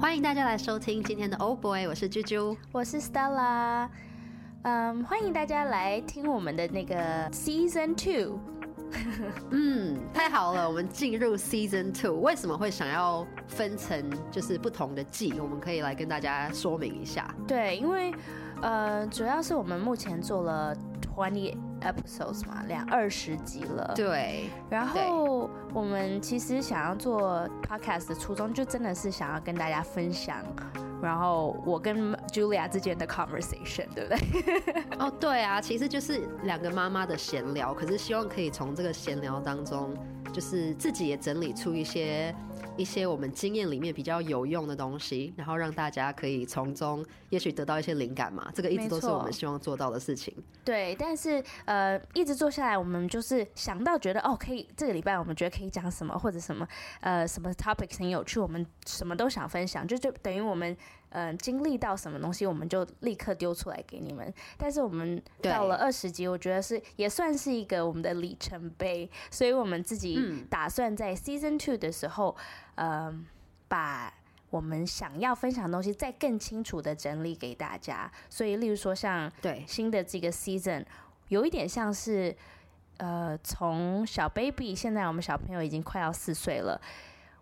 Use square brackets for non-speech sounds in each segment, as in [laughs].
欢迎大家来收听今天的 Oh Boy，我是啾啾，我是 Stella，嗯，欢迎大家来听我们的那个 Season Two。[laughs] 嗯，太好了，我们进入 Season Two，为什么会想要分成就是不同的季？我们可以来跟大家说明一下。对，因为呃，主要是我们目前做了 twenty episodes 嘛，两二十集了。对。然后我们其实想要做 podcast 的初衷，就真的是想要跟大家分享。然后我跟 Julia 之间的 conversation，对不对？[laughs] 哦，对啊，其实就是两个妈妈的闲聊，可是希望可以从这个闲聊当中，就是自己也整理出一些。一些我们经验里面比较有用的东西，然后让大家可以从中也许得到一些灵感嘛。这个一直都是我们希望做到的事情。对，但是呃，一直做下来，我们就是想到觉得哦，可以这个礼拜我们觉得可以讲什么或者什么呃什么 topics 很有趣，我们什么都想分享，就就等于我们嗯、呃、经历到什么东西，我们就立刻丢出来给你们。但是我们到了二十集，我觉得是也算是一个我们的里程碑，所以我们自己打算在 season two 的时候。嗯、呃，把我们想要分享的东西再更清楚的整理给大家。所以，例如说像对新的这个 season，有一点像是呃，从小 baby，现在我们小朋友已经快要四岁了，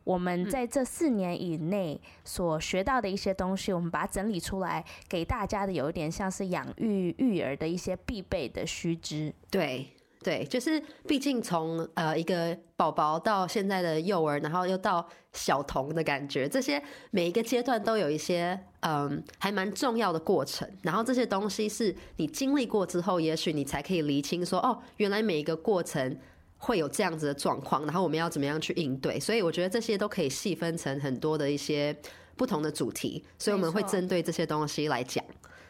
我们在这四年以内所学到的一些东西，我们把它整理出来给大家的，有一点像是养育育儿的一些必备的须知。对。对，就是毕竟从呃一个宝宝到现在的幼儿，然后又到小童的感觉，这些每一个阶段都有一些嗯还蛮重要的过程。然后这些东西是你经历过之后，也许你才可以厘清说，哦，原来每一个过程会有这样子的状况，然后我们要怎么样去应对。所以我觉得这些都可以细分成很多的一些不同的主题，所以我们会针对这些东西来讲。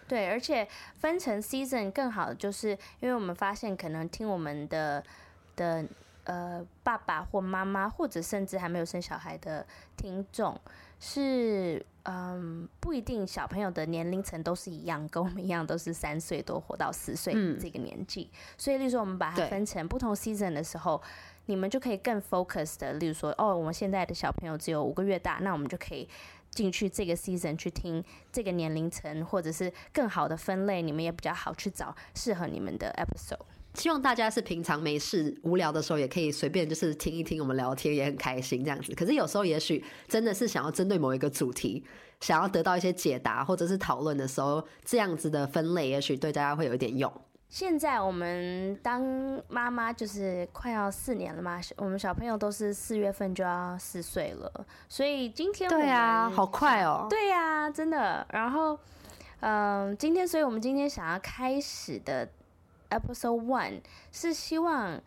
对，而且分成 season 更好的就是，因为我们发现可能听我们的的呃爸爸或妈妈，或者甚至还没有生小孩的听众，是嗯不一定小朋友的年龄层都是一样，跟我们一样都是三岁多活到四岁这个年纪，嗯、所以例如说我们把它分成不同 season 的时候，你们就可以更 focus 的，例如说哦，我们现在的小朋友只有五个月大，那我们就可以。进去这个 season 去听这个年龄层，或者是更好的分类，你们也比较好去找适合你们的 episode。希望大家是平常没事无聊的时候，也可以随便就是听一听我们聊天，也很开心这样子。可是有时候也许真的是想要针对某一个主题，想要得到一些解答或者是讨论的时候，这样子的分类也许对大家会有一点用。现在我们当妈妈就是快要四年了嘛，我们小朋友都是四月份就要四岁了，所以今天对啊，好快哦，对呀，真的。然后，嗯，今天，所以我们今天想要开始的 episode one 是希望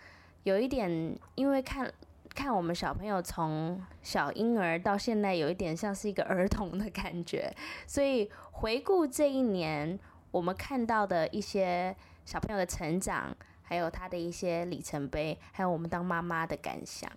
有一点，因为看看我们小朋友从小婴儿到现在有一点像是一个儿童的感觉，所以回顾这一年我们看到的一些。小朋友的成长，还有他的一些里程碑，还有我们当妈妈的感想。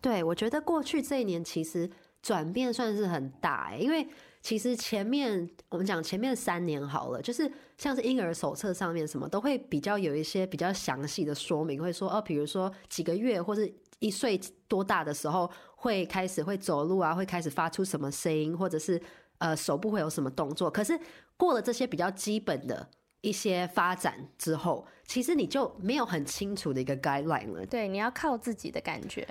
对，我觉得过去这一年其实转变算是很大欸，因为其实前面我们讲前面三年好了，就是像是婴儿手册上面什么都会比较有一些比较详细的说明，会说哦，比如说几个月或是一岁多大的时候会开始会走路啊，会开始发出什么声音，或者是呃手部会有什么动作。可是过了这些比较基本的。一些发展之后，其实你就没有很清楚的一个 guideline 了。对，你要靠自己的感觉。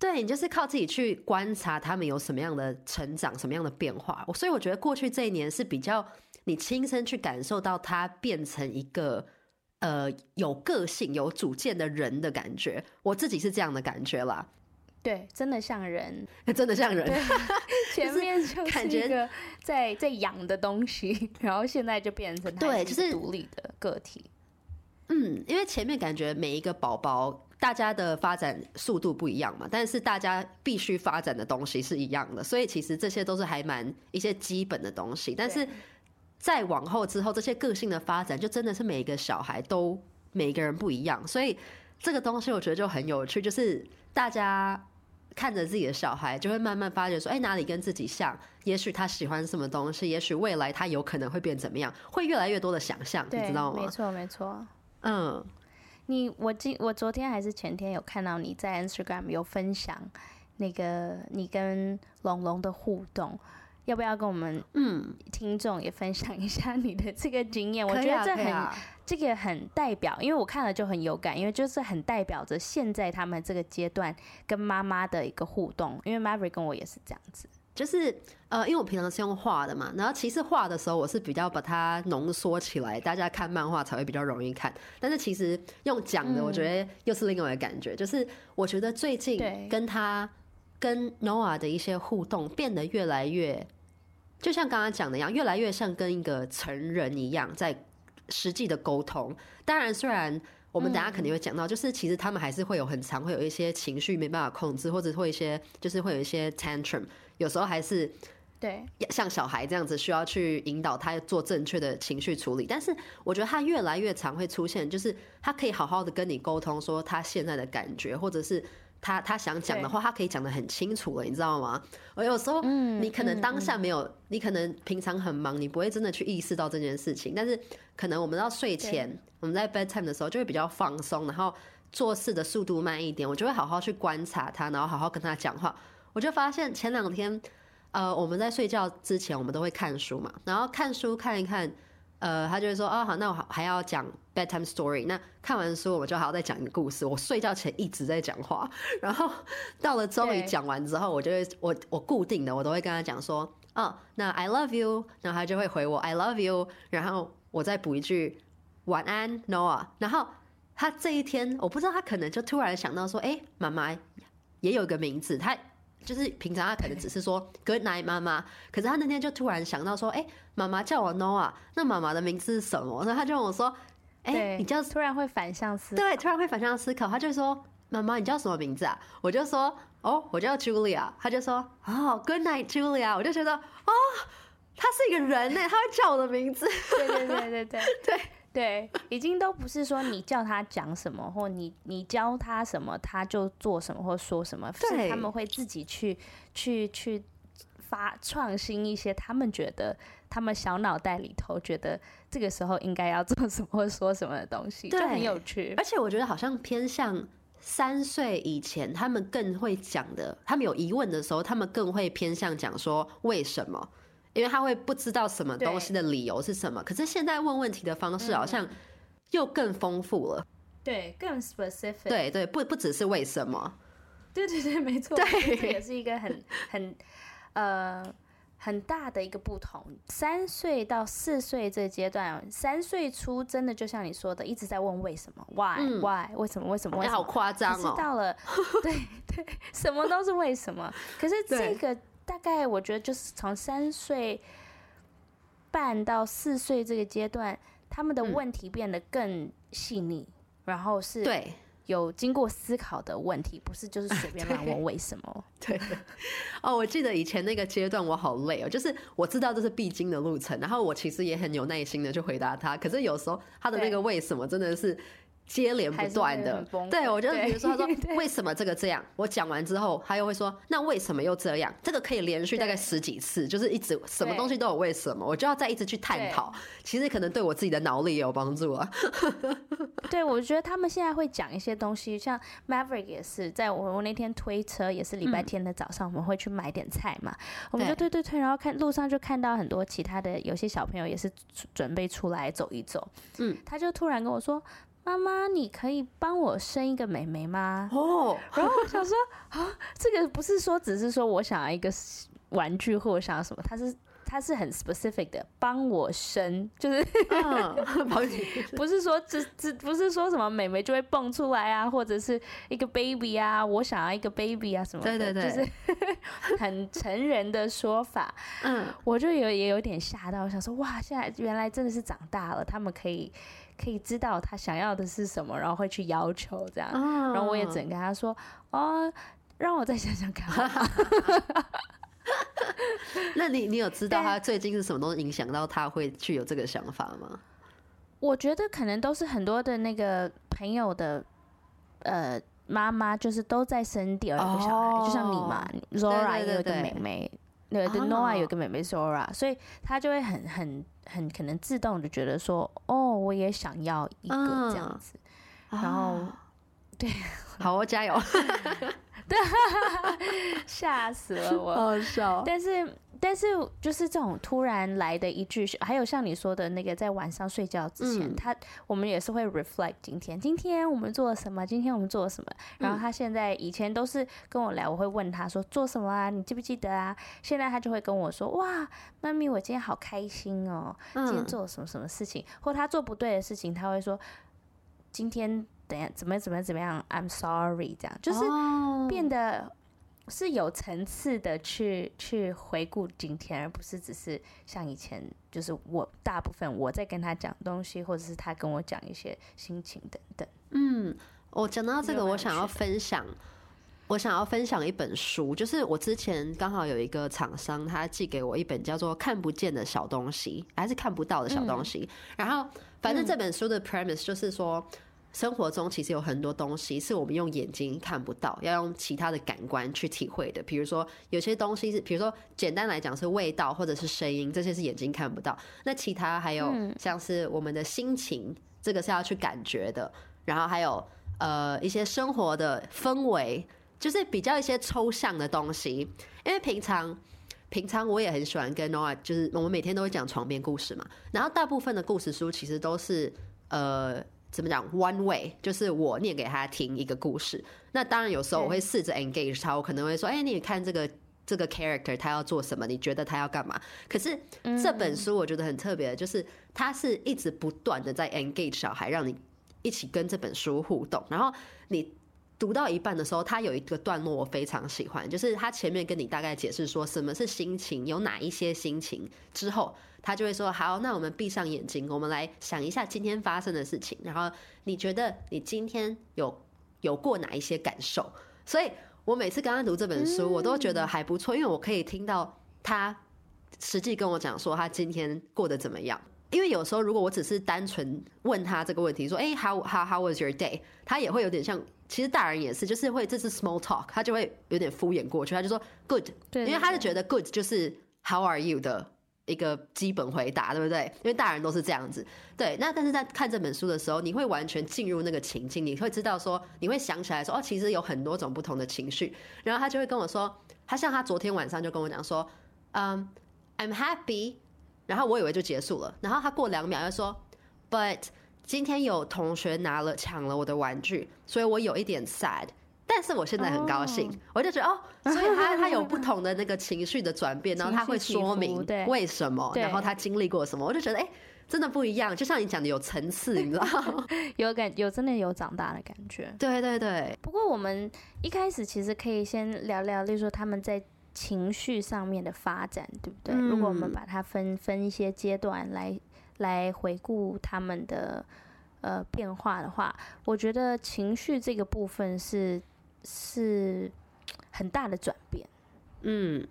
对，你就是靠自己去观察他们有什么样的成长，什么样的变化。所以我觉得过去这一年是比较你亲身去感受到他变成一个呃有个性、有主见的人的感觉。我自己是这样的感觉啦。对，真的像人，[laughs] 真的像人。[laughs] 前面就是一个在在养的东西，然后现在就变成对，就是独立的个体。嗯，因为前面感觉每一个宝宝，大家的发展速度不一样嘛，但是大家必须发展的东西是一样的，所以其实这些都是还蛮一些基本的东西。但是再往后之后，这些个性的发展，就真的是每一个小孩都每一个人不一样，所以这个东西我觉得就很有趣，就是大家。看着自己的小孩，就会慢慢发觉说：“哎，哪里跟自己像？也许他喜欢什么东西，也许未来他有可能会变怎么样，会越来越多的想象，你知道吗？”没错，没错。嗯，你我今我昨天还是前天有看到你在 Instagram 有分享那个你跟龙龙的互动，要不要跟我们嗯听众也分享一下你的这个经验？我觉得这很这个很代表，因为我看了就很有感，因为就是很代表着现在他们这个阶段跟妈妈的一个互动。因为 Maverick 跟我也是这样子，就是呃，因为我平常是用画的嘛，然后其实画的时候我是比较把它浓缩起来，大家看漫画才会比较容易看。但是其实用讲的，我觉得又是另外一个感觉。嗯、就是我觉得最近跟他跟 Noah 的一些互动变得越来越。就像刚刚讲的一样，越来越像跟一个成人一样在实际的沟通。当然，虽然我们等下肯定会讲到，就是其实他们还是会有很常会有一些情绪没办法控制，或者会一些就是会有一些 tantrum，有时候还是对像小孩这样子需要去引导他做正确的情绪处理。但是我觉得他越来越常会出现，就是他可以好好的跟你沟通，说他现在的感觉，或者是。他他想讲的话，他可以讲的很清楚了，你知道吗？我有时候，你可能当下没有，你可能平常很忙，你不会真的去意识到这件事情。但是，可能我们到睡前，我们在 bedtime 的时候，就会比较放松，然后做事的速度慢一点，我就会好好去观察他，然后好好跟他讲话。我就发现前两天，呃，我们在睡觉之前，我们都会看书嘛，然后看书看一看。呃，他就会说，哦，好，那我还要讲 bedtime story。那看完书，我就还要再讲一个故事。我睡觉前一直在讲话，[laughs] 然后到了终于讲完之后，我就会，我我固定的，我都会跟他讲说，哦，那 I love you，然后他就会回我 I love you，然后我再补一句晚安 Noah。然后他这一天，我不知道他可能就突然想到说，哎，妈妈也有个名字，他。就是平常他可能只是说 Good night，妈妈。可是他那天就突然想到说，哎、欸，妈妈叫我 Noah，那妈妈的名字是什么？然后他就问我说，哎、欸，你叫……突然会反向思考，对，突然会反向思考。他就说，妈妈，你叫什么名字啊？我就说，哦，我叫 Julia。他就说，哦，Good night Julia。我就觉得，哦，他是一个人呢，他会叫我的名字。对对对对对对。[laughs] 对，[laughs] 已经都不是说你叫他讲什么，或你你教他什么，他就做什么或说什么，是他们会自己去去去发创新一些，他们觉得他们小脑袋里头觉得这个时候应该要做什么或说什么的东西，就很有趣。而且我觉得好像偏向三岁以前，他们更会讲的，他们有疑问的时候，他们更会偏向讲说为什么。因为他会不知道什么东西的理由是什么，可是现在问问题的方式好像又更丰富了，对，更 specific，对对，不不只是为什么，[laughs] 对对对，没错，对，这也是一个很很呃很大的一个不同。三岁到四岁这阶段，三岁初真的就像你说的，一直在问为什么，why、嗯、why 为什么为什么，为什么，好夸张哦，知道了，[laughs] 对对，什么都是为什么，可是这个。大概我觉得就是从三岁半到四岁这个阶段，他们的问题变得更细腻，嗯、然后是对有经过思考的问题，不是就是随便 [laughs] 乱问为什么。[laughs] 对，对哦，我记得以前那个阶段我好累哦，就是我知道这是必经的路程，然后我其实也很有耐心的去回答他，可是有时候他的那个为什么真的是。接连不断的，对，我就比如说，他说 [laughs] 为什么这个这样，我讲完之后，他又会说那为什么又这样？这个可以连续大概十几次，就是一直什么东西都有为什么，我就要再一直去探讨。其实可能对我自己的脑力也有帮助啊。[laughs] 对，我觉得他们现在会讲一些东西，像 Maverick 也是，在我我那天推车也是礼拜天的早上，我们会去买点菜嘛，我们就推推推，然后看路上就看到很多其他的有些小朋友也是准备出来走一走，嗯，他就突然跟我说。妈妈，你可以帮我生一个妹妹吗？哦，oh. 然后我想说啊，这个不是说只是说我想要一个玩具或我想要什么，他是他是很 specific 的帮我生，就是 [laughs] 不是说只只不是说什么妹妹就会蹦出来啊，或者是一个 baby 啊，我想要一个 baby 啊什么的，对对对，就是 [laughs] 很成人的说法。嗯，我就有也有点吓到，我想说哇，现在原来真的是长大了，他们可以。可以知道他想要的是什么，然后会去要求这样，哦、然后我也只能跟他说：“哦，让我再想想看。[laughs] ”那你你有知道他最近是什么东西影响到他会去有这个想法吗？我觉得可能都是很多的那个朋友的呃妈妈，就是都在生第二个小孩，哦、就像你嘛，Zora 也有个妹妹，对对，Noah 有个妹妹 Zora，所以他就会很很。很可能自动就觉得说，哦，我也想要一个这样子，嗯、然后，啊、对，[laughs] 好，我加油，[laughs] 对，[laughs] 吓死了我，好笑。但是但是就是这种突然来的一句，还有像你说的那个，在晚上睡觉之前，嗯、他我们也是会 reflect 今天，今天我们做了什么？今天我们做了什么？然后他现在以前都是跟我聊，我会问他说做什么啊？你记不记得啊？现在他就会跟我说，哇，妈咪，我今天好开心哦，今天做了什么什么事情？或他做不对的事情，他会说今天等下怎么怎么怎么样？I'm sorry，这样就是变得。是有层次的去去回顾今天，而不是只是像以前，就是我大部分我在跟他讲东西，或者是他跟我讲一些心情等等。嗯，我讲到这个，我想要分享，我想要分享一本书，就是我之前刚好有一个厂商，他寄给我一本叫做《看不见的小东西》，还是看不到的小东西。嗯、然后，反正这本书的 premise 就是说。生活中其实有很多东西是我们用眼睛看不到，要用其他的感官去体会的。比如说，有些东西是，比如说简单来讲是味道或者是声音，这些是眼睛看不到。那其他还有像是我们的心情，这个是要去感觉的。然后还有呃一些生活的氛围，就是比较一些抽象的东西。因为平常平常我也很喜欢跟 Noah，就是我们每天都会讲床边故事嘛。然后大部分的故事书其实都是呃。怎么讲？One way 就是我念给他听一个故事。那当然有时候我会试着 engage 他，我可能会说：“哎，你看这个这个 character 他要做什么？你觉得他要干嘛？”可是这本书我觉得很特别的，就是他是一直不断的在 engage 小孩，让你一起跟这本书互动。然后你读到一半的时候，他有一个段落我非常喜欢，就是他前面跟你大概解释说什么是心情，有哪一些心情之后。他就会说：“好，那我们闭上眼睛，我们来想一下今天发生的事情。然后你觉得你今天有有过哪一些感受？所以我每次刚刚读这本书，我都觉得还不错，因为我可以听到他实际跟我讲说他今天过得怎么样。因为有时候如果我只是单纯问他这个问题，说：‘哎，how how how was your day？’ 他也会有点像，其实大人也是，就是会这是 small talk，他就会有点敷衍过去，他就说 ‘good’，因为他就觉得 ‘good’ 就是 ‘how are you’ 的。”一个基本回答，对不对？因为大人都是这样子。对，那但是在看这本书的时候，你会完全进入那个情境，你会知道说，你会想起来说，哦，其实有很多种不同的情绪。然后他就会跟我说，他像他昨天晚上就跟我讲说，嗯，I'm happy。然后我以为就结束了，然后他过两秒又说，But 今天有同学拿了抢了我的玩具，所以我有一点 sad。但是我现在很高兴，oh. 我就觉得哦，[laughs] 所以他他有不同的那个情绪的转变，[laughs] 然后他会说明为什么，然后他经历过什么，我就觉得哎、欸，真的不一样。就像你讲的有层次，你知道？[laughs] 有感有真的有长大的感觉。对对对。不过我们一开始其实可以先聊聊，例如说他们在情绪上面的发展，对不对？嗯、如果我们把它分分一些阶段来来回顾他们的呃变化的话，我觉得情绪这个部分是。是很大的转变，嗯，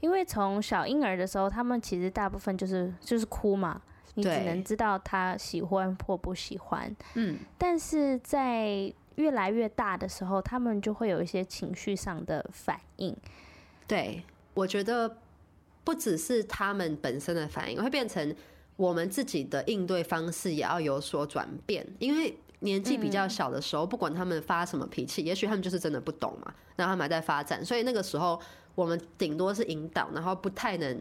因为从小婴儿的时候，他们其实大部分就是就是哭嘛，你只能知道他喜欢或不喜欢，嗯，但是在越来越大的时候，他们就会有一些情绪上的反应。对，我觉得不只是他们本身的反应，会变成我们自己的应对方式也要有所转变，因为。年纪比较小的时候，不管他们发什么脾气，也许他们就是真的不懂嘛。然后他们还在发展，所以那个时候我们顶多是引导，然后不太能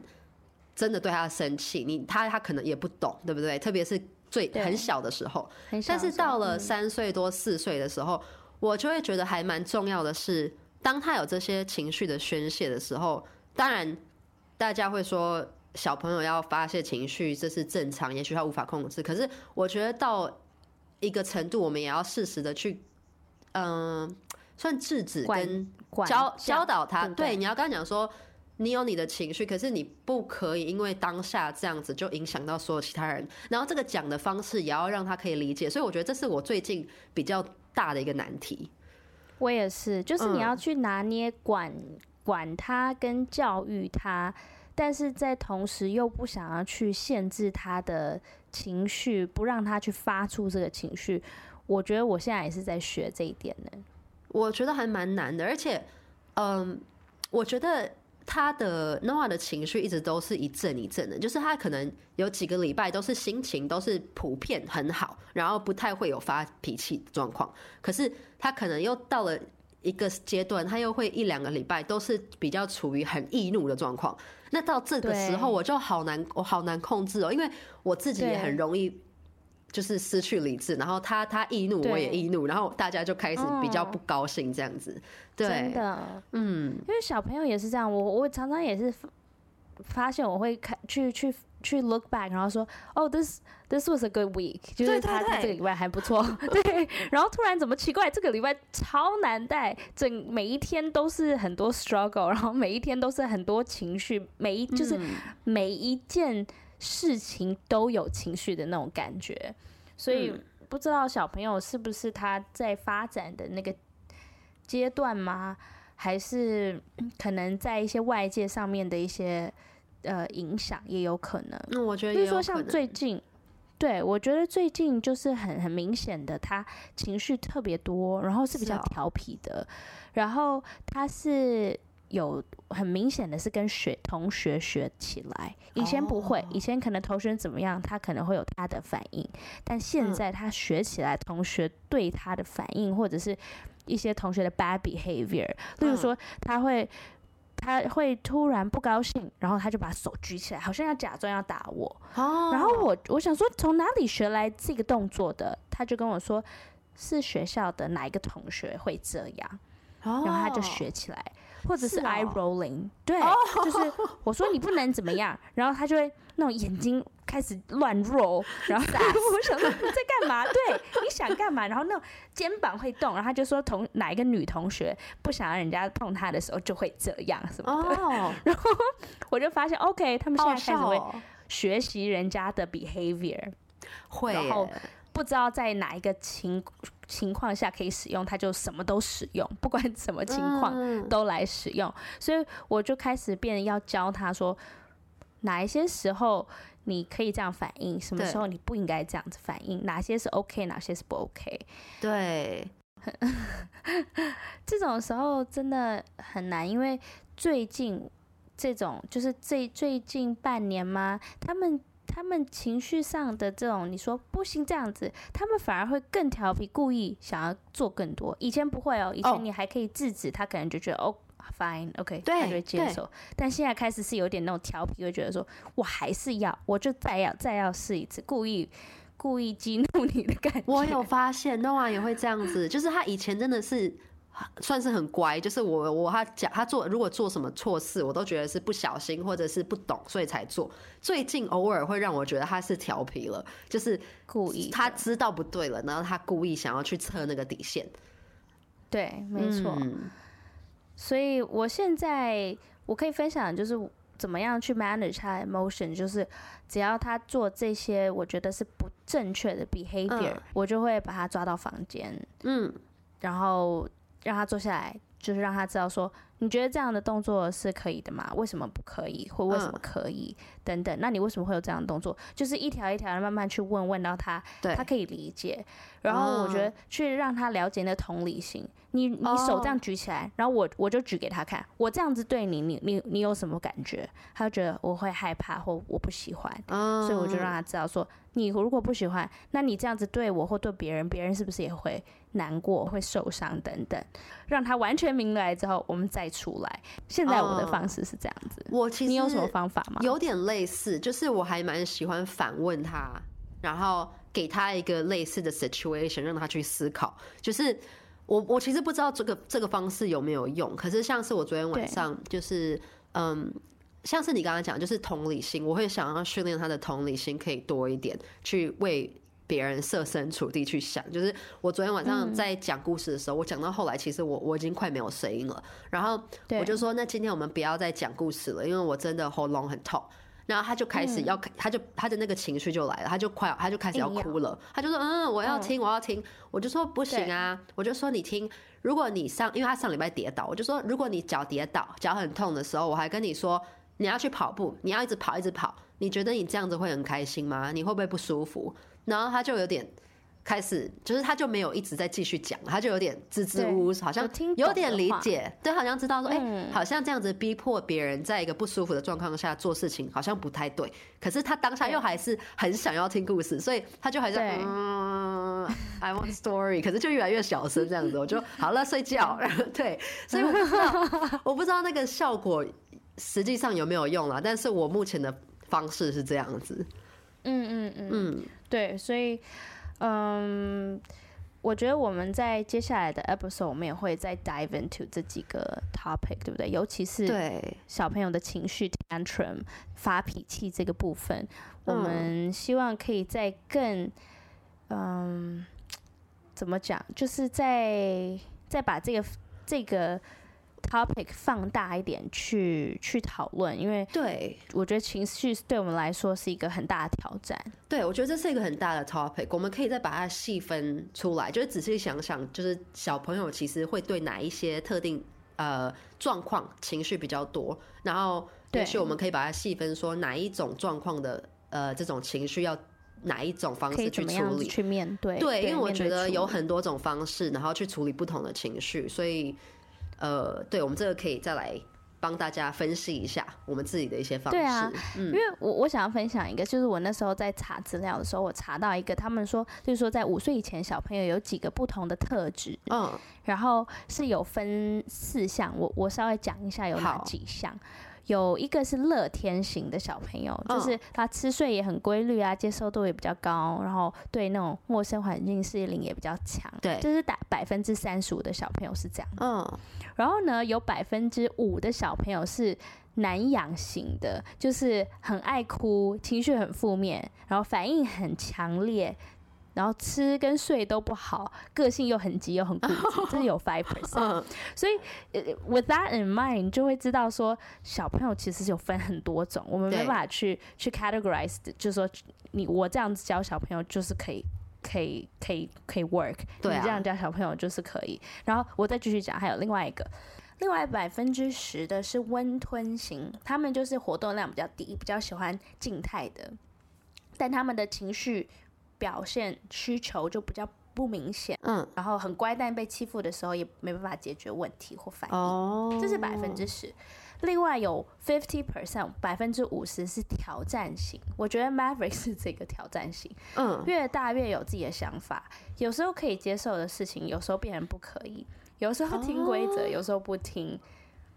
真的对他生气。你他他可能也不懂，对不对？特别是最很小的时候。但是到了三岁多四岁的时候，我就会觉得还蛮重要的是，当他有这些情绪的宣泄的时候，当然大家会说小朋友要发泄情绪这是正常，也许他无法控制。可是我觉得到一个程度，我们也要适时的去，嗯、呃，算制止跟教教导他。对，你要跟他讲说，你有你的情绪，可是你不可以因为当下这样子就影响到所有其他人。然后这个讲的方式也要让他可以理解。所以我觉得这是我最近比较大的一个难题。我也是，就是你要去拿捏管、嗯、管他跟教育他，但是在同时又不想要去限制他的。情绪不让他去发出这个情绪，我觉得我现在也是在学这一点呢。我觉得还蛮难的，而且，嗯，我觉得他的 noa 的情绪一直都是一阵一阵的，就是他可能有几个礼拜都是心情都是普遍很好，然后不太会有发脾气的状况。可是他可能又到了一个阶段，他又会一两个礼拜都是比较处于很易怒的状况。那到这个时候，我就好难，我好难控制哦，因为我自己也很容易就是失去理智，然后他他易怒，我也易怒，然后大家就开始比较不高兴这样子。对，真的，嗯，因为小朋友也是这样，我我常常也是发现我会开去去。去 look back，然后说，哦、oh,，this this was a good week，就是他这个礼拜还不错，[laughs] 对。然后突然怎么奇怪，这个礼拜超难带，整每一天都是很多 struggle，然后每一天都是很多情绪，每一就是每一件事情都有情绪的那种感觉。所以不知道小朋友是不是他在发展的那个阶段吗？还是可能在一些外界上面的一些。呃，影响也有可能。嗯，我觉得，比如说像最近，对，我觉得最近就是很很明显的，他情绪特别多，然后是比较调皮的，然后他是有很明显的是跟学同学学起来，以前不会，以前可能同学怎么样，他可能会有他的反应，但现在他学起来，同学对他的反应，或者是一些同学的 bad behavior，例如说他会。他会突然不高兴，然后他就把手举起来，好像要假装要打我。Oh. 然后我我想说，从哪里学来这个动作的？他就跟我说，是学校的哪一个同学会这样，oh. 然后他就学起来。或者是 eye rolling，、哦、对，oh. 就是我说你不能怎么样，然后他就会那种眼睛开始乱 roll，[laughs] 然后我想说你在干嘛？[laughs] 对，你想干嘛？然后那种肩膀会动，然后他就说同哪一个女同学不想让人家碰她的时候就会这样什么的，oh. [laughs] 然后我就发现 OK，他们现在开始会学习人家的 behavior，会，然后不知道在哪一个情。情况下可以使用，他就什么都使用，不管什么情况都来使用。嗯。所以我就开始变得要教他说，哪一些时候你可以这样反应，什么时候你不应该这样子反应，哪些是 OK，哪些是不 OK。对，[laughs] 这种时候真的很难，因为最近这种就是最最近半年嘛，他们。他们情绪上的这种，你说不行这样子，他们反而会更调皮，故意想要做更多。以前不会哦，以前你还可以制止他，可能就觉得哦，fine，OK，他就会接受。但现在开始是有点那种调皮，会觉得说我还是要，我就再要再要试一次，故意故意激怒你的感觉。我有发现，Noah 也会这样子，就是他以前真的是。算是很乖，就是我我他讲他做如果做什么错事，我都觉得是不小心或者是不懂，所以才做。最近偶尔会让我觉得他是调皮了，就是故意，他知道不对了，然后他故意想要去测那个底线。对，没错。嗯。所以我现在我可以分享，就是怎么样去 manage 他 emotion，就是只要他做这些我觉得是不正确的 behavior，嗯，我就会把他抓到房间，嗯，然后。让他坐下来，就是让他知道说，你觉得这样的动作是可以的吗？为什么不可以？或为什么可以？嗯、等等。那你为什么会有这样的动作？就是一条一条的慢慢去问，问到他，他可以理解。然后我觉得去让他了解那同理心。你你手这样举起来，然后我我就举给他看，我这样子对你，你你你有什么感觉？他就觉得我会害怕或我不喜欢，所以我就让他知道说，你如果不喜欢，那你这样子对我或对别人，别人是不是也会？难过会受伤等等，让他完全明白之后，我们再出来。现在我的方式是这样子。Uh, 我其实你有什么方法吗？有点类似，就是我还蛮喜欢反问他，然后给他一个类似的 situation，让他去思考。就是我我其实不知道这个这个方式有没有用，可是像是我昨天晚上就是嗯，像是你刚刚讲，就是同理心，我会想要训练他的同理心可以多一点，去为。别人设身处地去想，就是我昨天晚上在讲故事的时候，嗯、我讲到后来，其实我我已经快没有声音了。然后我就说，那今天我们不要再讲故事了，因为我真的喉咙很痛。然后他就开始要，嗯、他就他的那个情绪就来了，他就快，他就开始要哭了。他就说，嗯，我要听，我要听。我就说不行啊，我就说你听，如果你上，因为他上礼拜跌倒，我就说，如果你脚跌倒，脚很痛的时候，我还跟你说你要去跑步，你要一直跑，一直跑。你觉得你这样子会很开心吗？你会不会不舒服？然后他就有点开始就是他就没有一直在继续讲，他就有点支支吾吾，好像有点理解，对，好像知道说，哎、欸，好像这样子逼迫别人在一个不舒服的状况下做事情，好像不太对。可是他当下又还是很想要听故事，所以他就还是嗯，I want story，[laughs] 可是就越来越小声这样子，我就好了睡觉。[laughs] 对，所以我不知道，我不知道那个效果实际上有没有用啦，但是我目前的方式是这样子。嗯嗯嗯嗯，对，所以。嗯，我觉得我们在接下来的 episode，我们也会再 dive into 这几个 topic，对不对？尤其是对小朋友的情绪 tantrum 发脾气这个部分，我们希望可以在更，嗯，怎么讲？就是在再把这个这个。Topic 放大一点去去讨论，因为对我觉得情绪对我们来说是一个很大的挑战。对，我觉得这是一个很大的 topic，我们可以再把它细分出来，就是仔细想想，就是小朋友其实会对哪一些特定呃状况情绪比较多，然后也许我们可以把它细分，说哪一种状况的呃这种情绪要哪一种方式去处理去面对。对，因为我觉得有很多种方式，然后去处理不同的情绪，所以。呃，对，我们这个可以再来帮大家分析一下我们自己的一些方式。对啊，嗯，因为我我想要分享一个，就是我那时候在查资料的时候，我查到一个，他们说就是说在五岁以前小朋友有几个不同的特质，嗯，然后是有分四项，我我稍微讲一下有哪几项。有一个是乐天型的小朋友，就是他吃睡也很规律啊，接受度也比较高，然后对那种陌生环境适应力也比较强。对，就是打百分之三十五的小朋友是这样。嗯，然后呢，有百分之五的小朋友是难养型的，就是很爱哭，情绪很负面，然后反应很强烈。然后吃跟睡都不好，个性又很急又很固执，[laughs] 这是有 five percent。所以，with that in mind，就会知道说小朋友其实有分很多种，我们没办法去去 categorize，就是说你我这样子教小朋友就是可以可以可以可以 work，对啊，你这样教小朋友就是可以。然后我再继续讲，还有另外一个，另外百分之十的是温吞型，他们就是活动量比较低，比较喜欢静态的，但他们的情绪。表现需求就比较不明显，嗯，然后很乖，但被欺负的时候也没办法解决问题或反应，哦，这是百分之十。另外有 fifty percent，百分之五十是挑战型。我觉得 Maverick 是这个挑战型，嗯，越大越有自己的想法，有时候可以接受的事情，有时候变成不可以，有时候听规则，有时候不听，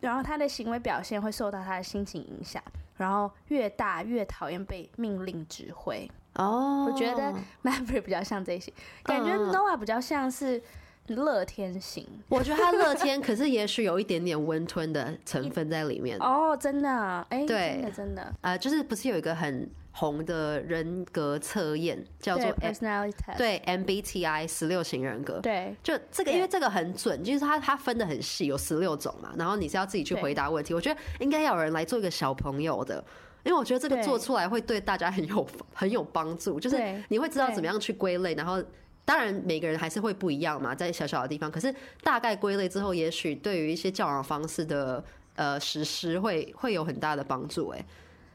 然后他的行为表现会受到他的心情影响，然后越大越讨厌被命令指挥。哦，我觉得 Maverick 比较像这些，感觉 Noah 比较像是乐天型。[laughs] 我觉得他乐天，可是也许有一点点温吞的成分在里面。[laughs] 哦，真的？哎，对，真的真的。呃，就是不是有一个很红的人格测验叫做 Personality Test？对，MBTI 十六型人格。对，就这个，因为这个很准，就是它它分的很细，有十六种嘛。然后你是要自己去回答问题。我觉得应该要有人来做一个小朋友的。因为我觉得这个做出来会对大家很有很有帮助，就是你会知道怎么样去归类，然后当然每个人还是会不一样嘛，在小小的地方，可是大概归类之后，也许对于一些教养方式的呃实施会会有很大的帮助。哎，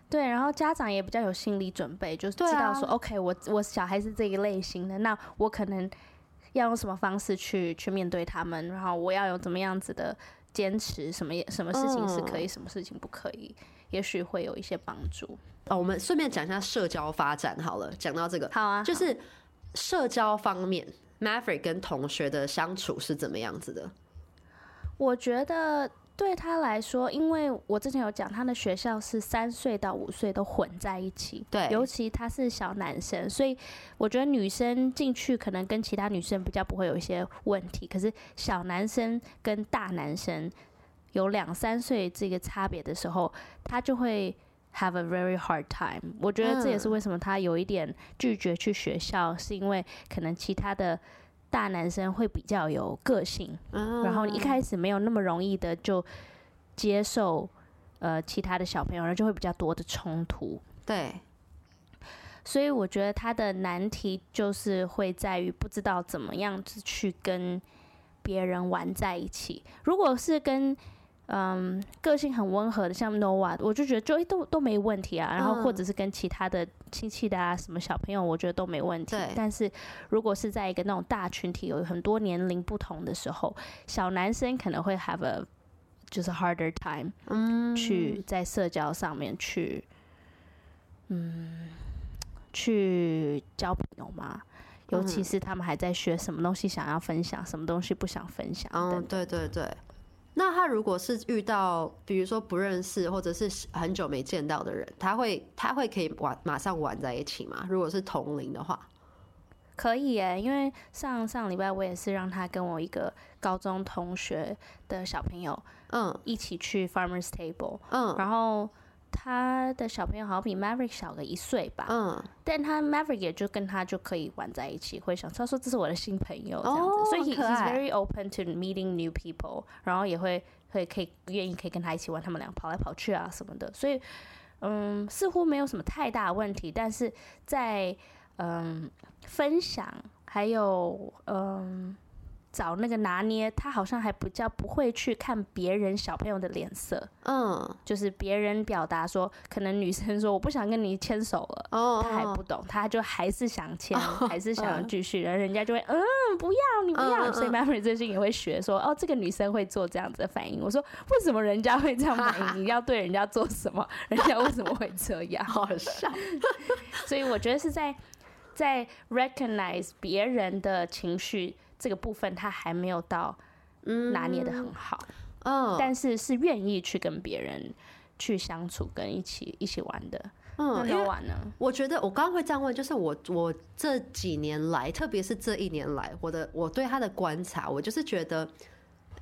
对，然后家长也比较有心理准备，就是知道说，OK，我我小孩是这一类型的，那我可能要用什么方式去去面对他们，然后我要有怎么样子的坚持，什么什么事情是可以，什么事情不可以。也许会有一些帮助哦。我们顺便讲一下社交发展好了。讲到这个，好啊，就是社交方面，Maverick 跟同学的相处是怎么样子的？我觉得对他来说，因为我之前有讲，他的学校是三岁到五岁都混在一起，对，尤其他是小男生，所以我觉得女生进去可能跟其他女生比较不会有一些问题。可是小男生跟大男生。有两三岁这个差别的时候，他就会 have a very hard time。我觉得这也是为什么他有一点拒绝去学校，是因为可能其他的大男生会比较有个性，然后一开始没有那么容易的就接受呃其他的小朋友，然后就会比较多的冲突。对，所以我觉得他的难题就是会在于不知道怎么样子去跟别人玩在一起。如果是跟嗯，个性很温和的，像 Noah，我就觉得就都都没问题啊。然后或者是跟其他的亲戚的啊，什么小朋友，我觉得都没问题。但是如果是在一个那种大群体，有很多年龄不同的时候，小男生可能会 have a 就是 harder time，嗯，去在社交上面去，嗯，去交朋友嘛。尤其是他们还在学什么东西，想要分享，什么东西不想分享。嗯，对对对。那他如果是遇到，比如说不认识或者是很久没见到的人，他会他会可以玩马上玩在一起吗？如果是同龄的话，可以耶，因为上上礼拜我也是让他跟我一个高中同学的小朋友，嗯，一起去 Farmers Table，嗯，然后。他的小朋友好像比 Maverick 小个一岁吧，嗯，但他 Maverick 也就跟他就可以玩在一起，会想他说这是我的新朋友这样子，哦、所以 he, he's very open to meeting new people，然后也会会可以愿意可以跟他一起玩，他们俩跑来跑去啊什么的，所以嗯，似乎没有什么太大问题，但是在嗯分享还有嗯。找那个拿捏，他好像还比较不会去看别人小朋友的脸色，嗯，就是别人表达说，可能女生说我不想跟你牵手了，哦，他还不懂，他就还是想牵，哦，[laughs] 还是想要继续，然后人家就会，嗯，不要你不要，嗯，所以 Mary 最近也会学说，哦，这个女生会做这样子的反应。我说，为什么人家会这样反应？[laughs] 你要对人家做什么？人家为什么会这样？好笑。所以我觉得是在在 recognize 别人的情绪。这个部分他还没有到拿捏的很好，嗯，但是是愿意去跟别人去相处，跟一起一起玩的，嗯，要玩呢？我觉得我刚刚会这样问，就是我我这几年来，特别是这一年来，我的我对他的观察，我就是觉得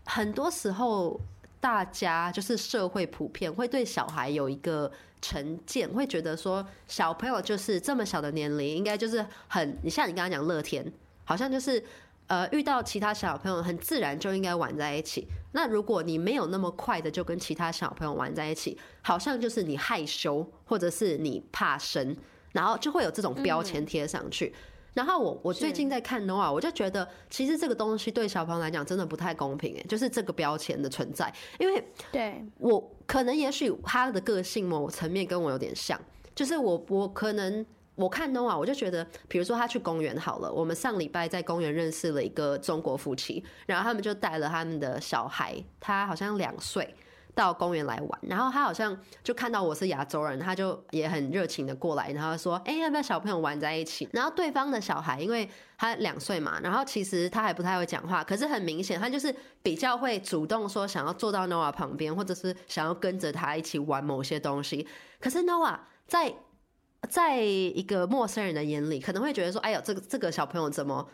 很多时候大家就是社会普遍会对小孩有一个成见，会觉得说小朋友就是这么小的年龄，应该就是很，你像你刚刚讲乐天，好像就是。呃，遇到其他小朋友很自然就应该玩在一起。那如果你没有那么快的就跟其他小朋友玩在一起，好像就是你害羞，或者是你怕生，然后就会有这种标签贴上去。嗯、然后我我最近在看的话，我就觉得其实这个东西对小朋友来讲真的不太公平诶，就是这个标签的存在，因为对我可能也许他的个性某层面跟我有点像，就是我我可能。我看 n o a 我就觉得，比如说他去公园好了，我们上礼拜在公园认识了一个中国夫妻，然后他们就带了他们的小孩，他好像两岁，到公园来玩，然后他好像就看到我是亚洲人，他就也很热情的过来，然后说，哎，要不要小朋友玩在一起？然后对方的小孩，因为他两岁嘛，然后其实他还不太会讲话，可是很明显，他就是比较会主动说想要坐到 n o a 旁边，或者是想要跟着他一起玩某些东西。可是 n o a 在。在一个陌生人的眼里，可能会觉得说：“哎呦，这个这个小朋友怎么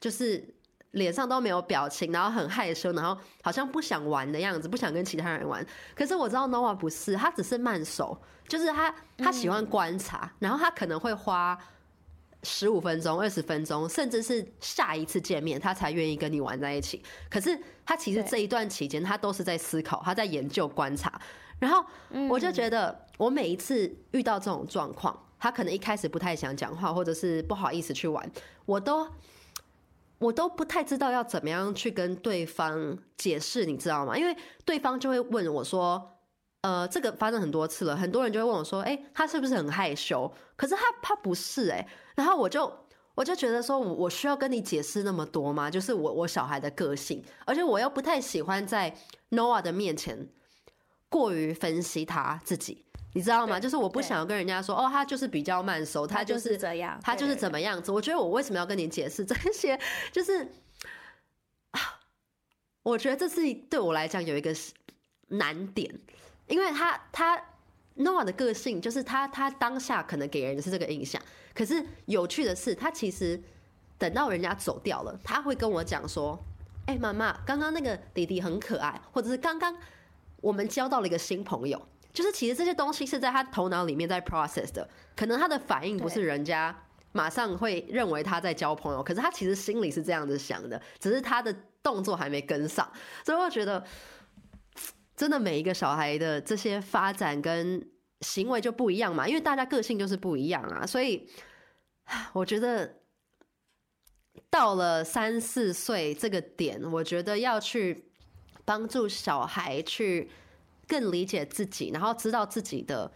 就是脸上都没有表情，然后很害羞，然后好像不想玩的样子，不想跟其他人玩。”可是我知道 Noah 不是，他只是慢手，就是他他喜欢观察，然后他可能会花十五分钟、二十分钟，甚至是下一次见面，他才愿意跟你玩在一起。可是他其实这一段期间，他都是在思考，他在研究、观察。然后我就觉得，我每一次遇到这种状况，他可能一开始不太想讲话，或者是不好意思去玩，我都我都不太知道要怎么样去跟对方解释，你知道吗？因为对方就会问我说：“呃，这个发生很多次了，很多人就会问我说：‘哎，他是不是很害羞？’可是他他不是哎。然后我就我就觉得说，我我需要跟你解释那么多吗？就是我我小孩的个性，而且我又不太喜欢在 Noah 的面前。”过于分析他自己，你知道吗？就是我不想要跟人家说，哦，他就是比较慢熟，他就是这样，他就是怎么样子。我觉得我为什么要跟你解释这些？就是啊，我觉得这是对我来讲有一个难点，因为他他 Noah 的个性就是他他当下可能给人的是这个印象，可是有趣的是，他其实等到人家走掉了，他会跟我讲说，哎，妈妈，刚刚那个弟弟很可爱，或者是刚刚。我们交到了一个新朋友，就是其实这些东西是在他头脑里面在 process 的，可能他的反应不是人家马上会认为他在交朋友，可是他其实心里是这样子想的，只是他的动作还没跟上，所以我觉得真的每一个小孩的这些发展跟行为就不一样嘛，因为大家个性就是不一样啊，所以 [sighs] 我觉得到了三四岁这个点，我觉得要去。帮助小孩去更理解自己，然后知道自己的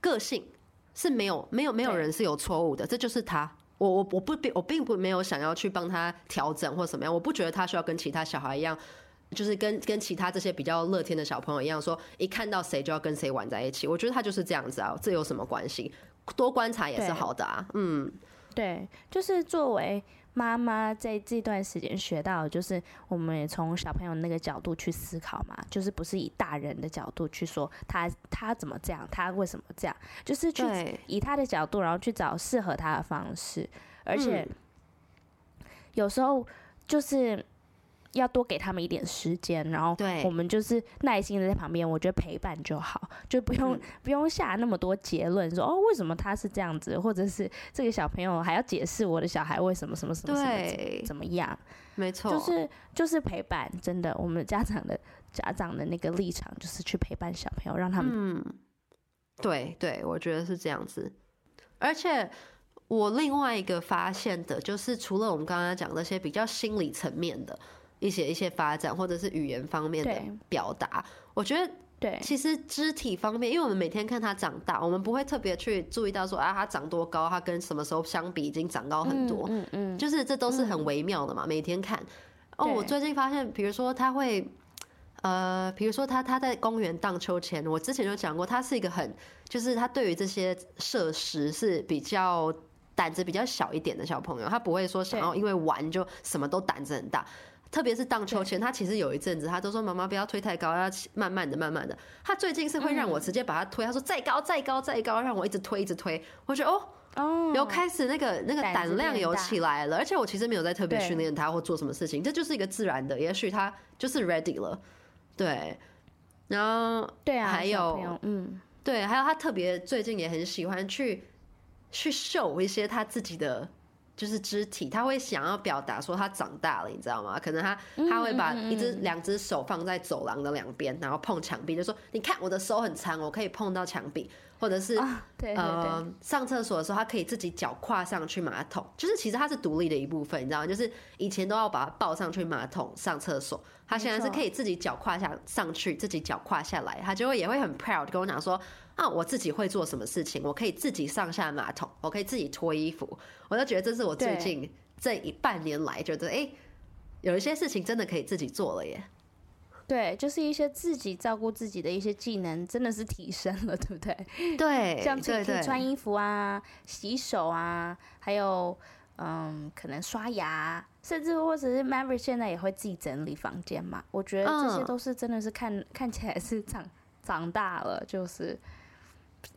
个性是没有没有没有人是有错误的，这就是他。我我我不并我并不没有想要去帮他调整或什么样，我不觉得他需要跟其他小孩一样，就是跟跟其他这些比较乐天的小朋友一样，说一看到谁就要跟谁玩在一起。我觉得他就是这样子啊，这有什么关系？多观察也是好的啊。嗯，对，就是作为妈妈在这段时间学到，就是我们也从小朋友那个角度去思考嘛，就是不是以大人的角度去说他他怎么这样，他为什么这样，就是去以他的角度，然后去找适合他的方式，而且有时候就是。要多给他们一点时间，然后我们就是耐心的在旁边，我觉得陪伴就好，就不用、嗯、[laughs] 不用下那么多结论，说哦为什么他是这样子，或者是这个小朋友还要解释我的小孩为什么什么什么什么怎么怎么样？没错，就是就是陪伴，真的，我们家长的家长的那个立场就是去陪伴小朋友，让他们嗯，对对，我觉得是这样子，而且我另外一个发现的就是，除了我们刚刚讲那些比较心理层面的。一些一些发展，或者是语言方面的表达，我觉得对，其实肢体方面，因为我们每天看他长大，我们不会特别去注意到说啊，他长多高，他跟什么时候相比已经长高很多，嗯嗯，就是这都是很微妙的嘛。每天看。哦，我最近发现，比如说他会，呃，比如说他他在公园荡秋千，我之前就讲过，他是一个很，就是他对于这些设施是比较胆子比较小一点的小朋友，他不会说想要因为玩就什么都胆子很大。特别是荡秋千，他其实有一阵子，他都说妈妈不要推太高，要慢慢的、慢慢的。他最近是会让我直接把他推，他说再高、再高、再高，让我一直推、一直推。我觉得哦，哦，有开始那个那个胆量有起来了，而且我其实没有在特别训练他或做什么事情，这就是一个自然的，也许他就是 ready 了。对，然后对啊，还有嗯，对，还有他特别最近也很喜欢去去 show 一些他自己的。就是肢体，他会想要表达说他长大了，你知道吗？可能他他会把一只两只手放在走廊的两边，然后碰墙壁，就说你看我的手很长，我可以碰到墙壁，或者是呃上厕所的时候，他可以自己脚跨上去马桶，就是其实他是独立的一部分，你知道吗？就是以前都要把他抱上去马桶上厕所，他现在是可以自己脚跨下上去，自己脚跨下来，他就会也会很 proud 跟我讲说。啊，我自己会做什么事情？我可以自己上下马桶，我可以自己脱衣服。我就觉得这是我最近这一半年来觉得，哎、欸，有一些事情真的可以自己做了耶。对，就是一些自己照顾自己的一些技能，真的是提升了，对不对？对，像自己穿衣服啊、洗手啊，还有嗯，可能刷牙，甚至或者是 Maverick 现在也会自己整理房间嘛。我觉得这些都是真的是看、嗯、看起来是长长大了，就是。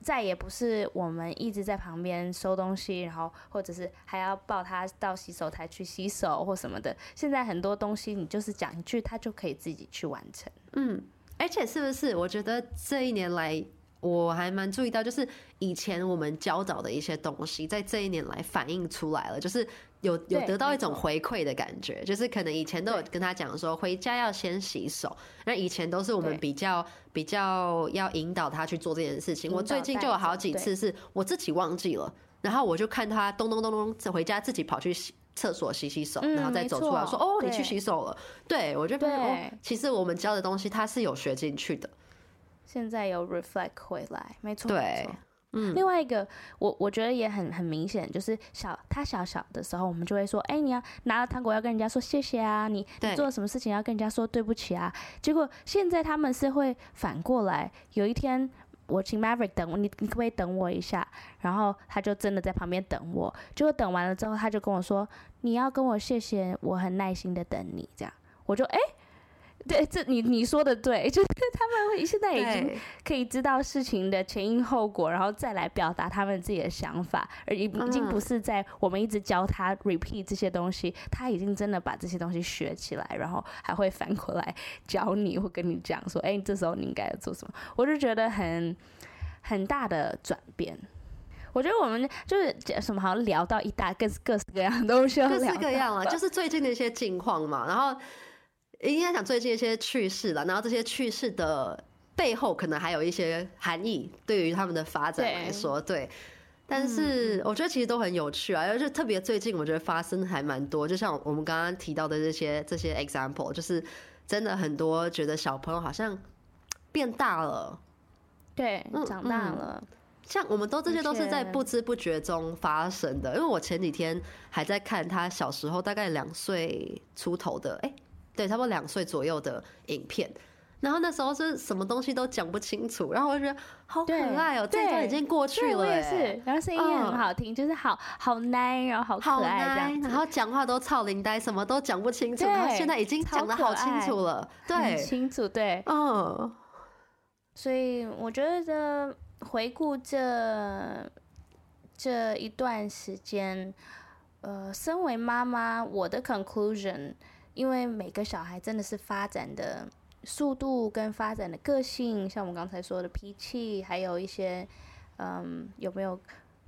再也不是我们一直在旁边收东西，然后或者是还要抱他到洗手台去洗手或什么的。现在很多东西你就是讲一句，他就可以自己去完成。嗯，而且是不是？我觉得这一年来我还蛮注意到，就是以前我们教导的一些东西，在这一年来反映出来了，就是。有有得到一种回馈的感觉，就是可能以前都有跟他讲说回家要先洗手，那以前都是我们比较比较要引导他去做这件事情。我最近就有好几次是我自己忘记了，然后我就看他咚咚咚咚回家自己跑去洗厕所洗洗手，然后再走出来说哦，你去洗手了。对，我就发现哦，其实我们教的东西他是有学进去的，现在有 reflect 回来，没错，对。嗯，另外一个，我我觉得也很很明显，就是小他小小的时候，我们就会说，哎、欸，你要拿了糖果要跟人家说谢谢啊，你你做了什么事情要跟人家说对不起啊。结果现在他们是会反过来，有一天我请 Maverick 等我，你你可不可以等我一下？然后他就真的在旁边等我，结果等完了之后，他就跟我说，你要跟我谢谢，我很耐心的等你，这样，我就哎。欸对，这你你说的对，[laughs] 就是他们会现在已经可以知道事情的前因后果，然后再来表达他们自己的想法，而已已经不是在我们一直教他 repeat 这些东西，他已经真的把这些东西学起来，然后还会反过来教你，或跟你讲说，哎，这时候你应该要做什么，我就觉得很很大的转变。我觉得我们就是什么，好像聊到一大各各式各样的东西，各式各样啊，就是最近的一些近况嘛，然后。应该讲最近一些趣事了，然后这些趣事的背后可能还有一些含义，对于他们的发展来说，对。对但是我觉得其实都很有趣啊，而且特别最近我觉得发生还蛮多，就像我们刚刚提到的这些这些 example，就是真的很多觉得小朋友好像变大了，对，长大了。像我们都这些都是在不知不觉中发生的，因为我前几天还在看他小时候大概两岁出头的，哎，对，差不多两岁左右的影片，然后那时候是什么东西都讲不清楚，然后我就觉得好可爱哦，这都已经过去了，也是，然后声音也很好听，就是好好奶，然后好可爱这样，然后讲话都超灵呆，什么都讲不清楚，然后现在已经讲的好清楚了，对，清楚，对，嗯，所以我觉得。回顾这这一段时间，呃，身为妈妈，我的 conclusion，因为每个小孩真的是发展的速度跟发展的个性，像我们刚才说的脾气，还有一些，嗯，有没有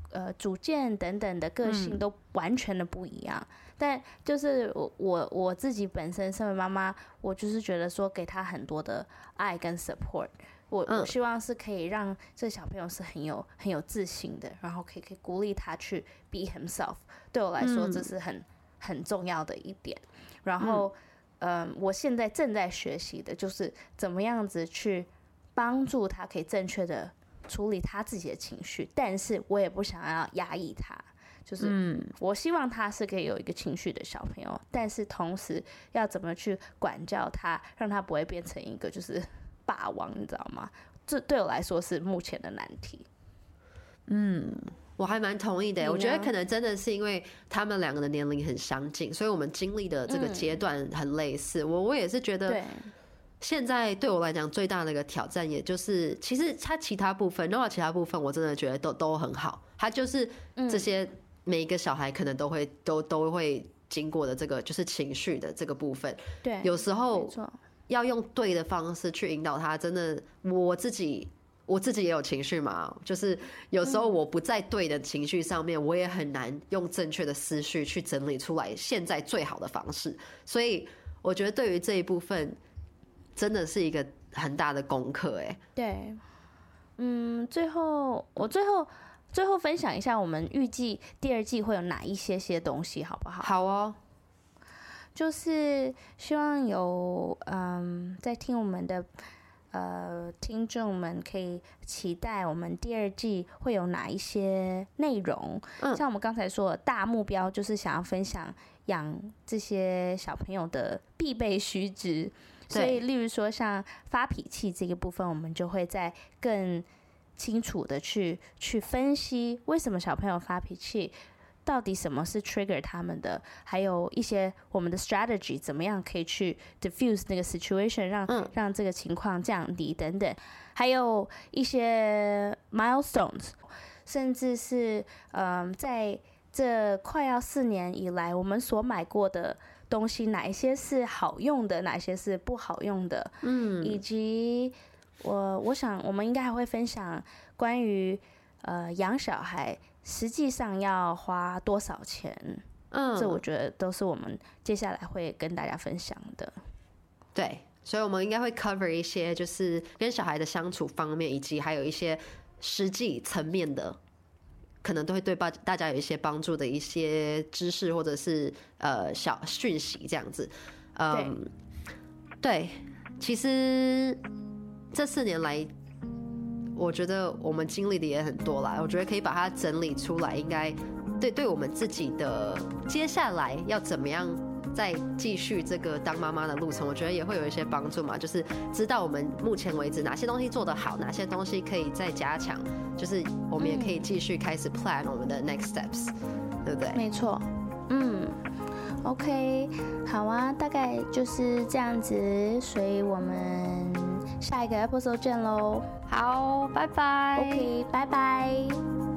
呃主见等等的个性都完全的不一样。嗯、但就是我我我自己本身身为妈妈，我就是觉得说给他很多的爱跟 support。我我希望是可以让这小朋友是很有很有自信的，然后可以可以鼓励他去 be himself。对我来说，这是很很重要的一点。然后，嗯，我现在正在学习的就是怎么样子去帮助他，可以正确的处理他自己的情绪。但是我也不想要压抑他，就是我希望他是可以有一个情绪的小朋友，但是同时要怎么去管教他，让他不会变成一个就是。霸王，你知道吗？这对我来说是目前的难题。嗯，我还蛮同意的。我觉得可能真的是因为他们两个的年龄很相近，所以我们经历的这个阶段很类似。我我也是觉得，现在对我来讲最大的一个挑战，也就是其实他其他部分，如果其他部分我真的觉得都都很好。他就是这些每一个小孩可能都会都都会经过的这个就是情绪的这个部分。对，有时候。要用对的方式去引导他，真的，我自己我自己也有情绪嘛，就是有时候我不在对的情绪上面，我也很难用正确的思绪去整理出来现在最好的方式。所以我觉得对于这一部分，真的是一个很大的功课。哎，对，嗯，最后我最后最后分享一下，我们预计第二季会有哪一些些东西，好不好？好哦。就是希望有嗯，在听我们的呃听众们可以期待我们第二季会有哪一些内容。嗯，像我们刚才说的大目标，就是想要分享养这些小朋友的必备须知。所以，例如说像发脾气这个部分，我们就会在更清楚的去去分析为什么小朋友发脾气。到底什么是 trigger 他们的？还有一些我们的 strategy 怎么样可以去 diffuse 那个 situation，让、嗯、让这个情况降低等等，还有一些 milestones，甚至是嗯，在这快要四年以来，我们所买过的东西，哪一些是好用的，哪些是不好用的，嗯，以及我我想我们应该还会分享关于呃养小孩。实际上要花多少钱？嗯，这我觉得都是我们接下来会跟大家分享的。对，所以我们应该会 cover 一些，就是跟小孩的相处方面，以及还有一些实际层面的，可能都会对大大家有一些帮助的一些知识，或者是呃小讯息这样子。嗯，对，对，其实这四年来。我觉得我们经历的也很多啦，我觉得可以把它整理出来，应该对对我们自己的接下来要怎么样再继续这个当妈妈的路程，我觉得也会有一些帮助嘛。就是知道我们目前为止哪些东西做得好，哪些东西可以再加强，就是我们也可以继续开始 plan 我们的 next steps，对不对？没错，嗯，OK，好啊，大概就是这样子，所以我们。下一个 episode 见喽！好，拜拜。OK，拜拜。